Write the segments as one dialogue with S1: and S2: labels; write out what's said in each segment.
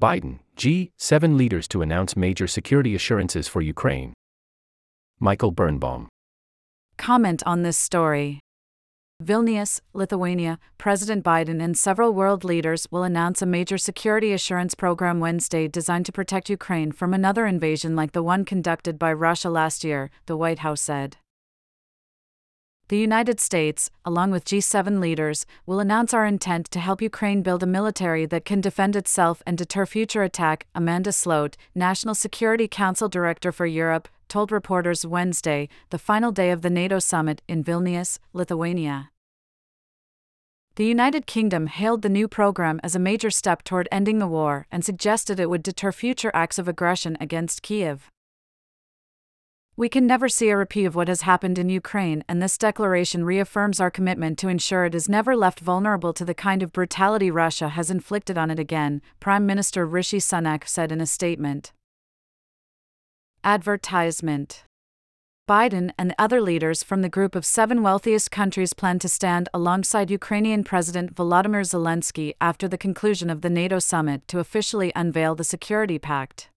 S1: Biden, G7 leaders to announce major security assurances for Ukraine. Michael Birnbaum.
S2: Comment on this story. Vilnius, Lithuania, President Biden and several world leaders will announce a major security assurance program Wednesday designed to protect Ukraine from another invasion like the one conducted by Russia last year, the White House said. The United States, along with G7 leaders, will announce our intent to help Ukraine build a military that can defend itself and deter future attack, Amanda Sloat, National Security Council Director for Europe, told reporters Wednesday, the final day of the NATO summit in Vilnius, Lithuania. The United Kingdom hailed the new program as a major step toward ending the war and suggested it would deter future acts of aggression against Kiev. We can never see a repeat of what has happened in Ukraine, and this declaration reaffirms our commitment to ensure it is never left vulnerable to the kind of brutality Russia has inflicted on it again, Prime Minister Rishi Sunak said in a statement. Advertisement Biden and other leaders from the group of seven wealthiest countries plan to stand alongside Ukrainian President Volodymyr Zelensky after the conclusion of the NATO summit to officially unveil the Security Pact.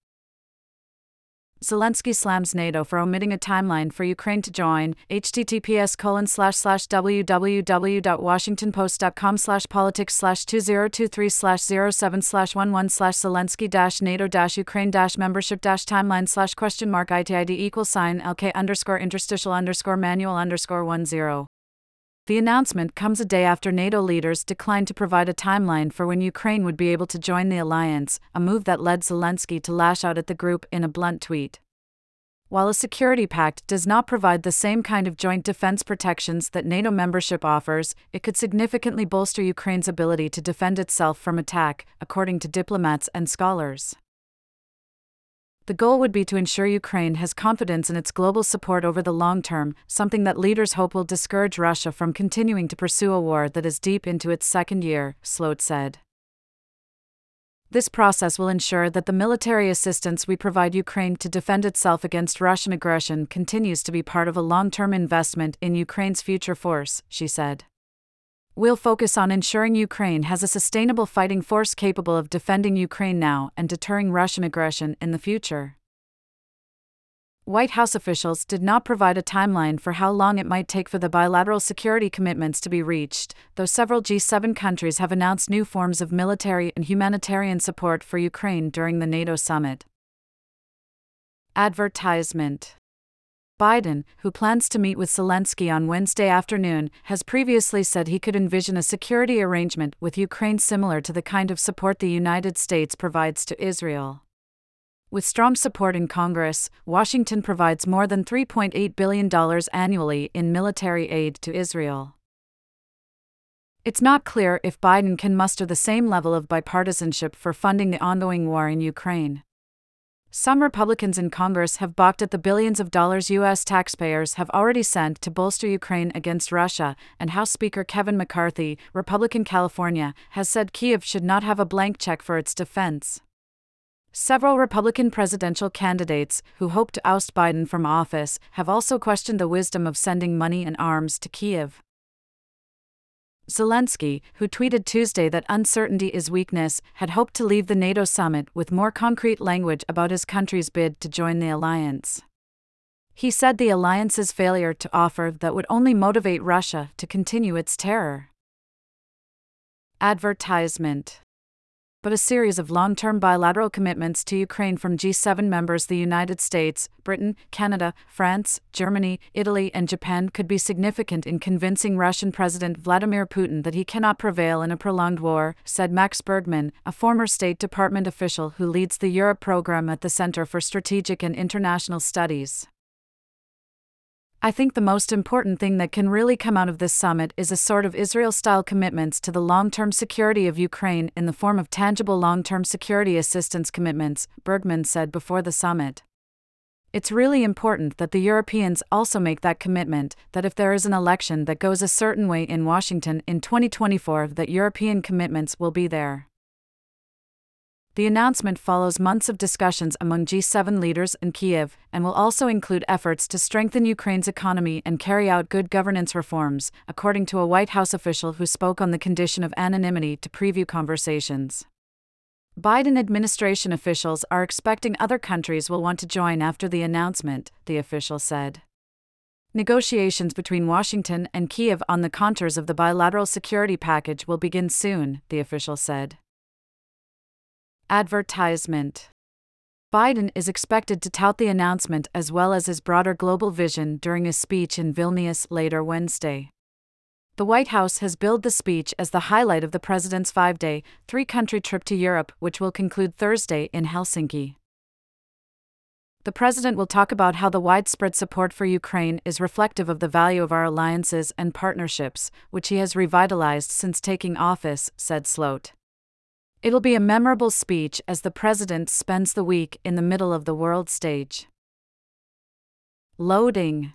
S2: Zelensky slams NATO for omitting a timeline for Ukraine to join. https colon slash slash www.washingtonpost.com slash politics slash 2023 slash 07 slash 11 slash Zelensky dash NATO dash Ukraine dash membership dash timeline slash question mark ITID equal sign LK underscore interstitial underscore manual underscore 10. The announcement comes a day after NATO leaders declined to provide a timeline for when Ukraine would be able to join the alliance, a move that led Zelensky to lash out at the group in a blunt tweet. While a security pact does not provide the same kind of joint defense protections that NATO membership offers, it could significantly bolster Ukraine's ability to defend itself from attack, according to diplomats and scholars. The goal would be to ensure Ukraine has confidence in its global support over the long term, something that leaders hope will discourage Russia from continuing to pursue a war that is deep into its second year, Sloat said. This process will ensure that the military assistance we provide Ukraine to defend itself against Russian aggression continues to be part of a long term investment in Ukraine's future force, she said. We'll focus on ensuring Ukraine has a sustainable fighting force capable of defending Ukraine now and deterring Russian aggression in the future. White House officials did not provide a timeline for how long it might take for the bilateral security commitments to be reached, though several G7 countries have announced new forms of military and humanitarian support for Ukraine during the NATO summit. Advertisement Biden, who plans to meet with Zelensky on Wednesday afternoon, has previously said he could envision a security arrangement with Ukraine similar to the kind of support the United States provides to Israel. With strong support in Congress, Washington provides more than $3.8 billion annually in military aid to Israel. It's not clear if Biden can muster the same level of bipartisanship for funding the ongoing war in Ukraine. Some Republicans in Congress have balked at the billions of dollars U.S. taxpayers have already sent to bolster Ukraine against Russia, and House Speaker Kevin McCarthy, Republican California, has said Kiev should not have a blank check for its defense. Several Republican presidential candidates, who hope to oust Biden from office, have also questioned the wisdom of sending money and arms to Kiev. Zelensky, who tweeted Tuesday that uncertainty is weakness, had hoped to leave the NATO summit with more concrete language about his country's bid to join the alliance. He said the alliance's failure to offer that would only motivate Russia to continue its terror. Advertisement but a series of long term bilateral commitments to Ukraine from G7 members the United States, Britain, Canada, France, Germany, Italy, and Japan could be significant in convincing Russian President Vladimir Putin that he cannot prevail in a prolonged war, said Max Bergmann, a former State Department official who leads the Europe program at the Center for Strategic and International Studies. I think the most important thing that can really come out of this summit is a sort of Israel style commitments to the long term security of Ukraine in the form of tangible long term security assistance commitments, Bergmann said before the summit. It's really important that the Europeans also make that commitment that if there is an election that goes a certain way in Washington in 2024 that European commitments will be there. The announcement follows months of discussions among G7 leaders in Kiev and will also include efforts to strengthen Ukraine's economy and carry out good governance reforms, according to a White House official who spoke on the condition of anonymity to preview conversations. Biden administration officials are expecting other countries will want to join after the announcement, the official said. Negotiations between Washington and Kiev on the contours of the bilateral security package will begin soon, the official said. Advertisement Biden is expected to tout the announcement as well as his broader global vision during a speech in Vilnius later Wednesday. The White House has billed the speech as the highlight of the president's five day, three country trip to Europe, which will conclude Thursday in Helsinki. The president will talk about how the widespread support for Ukraine is reflective of the value of our alliances and partnerships, which he has revitalized since taking office, said Sloat. It'll be a memorable speech as the president spends the week in the middle of the world stage. Loading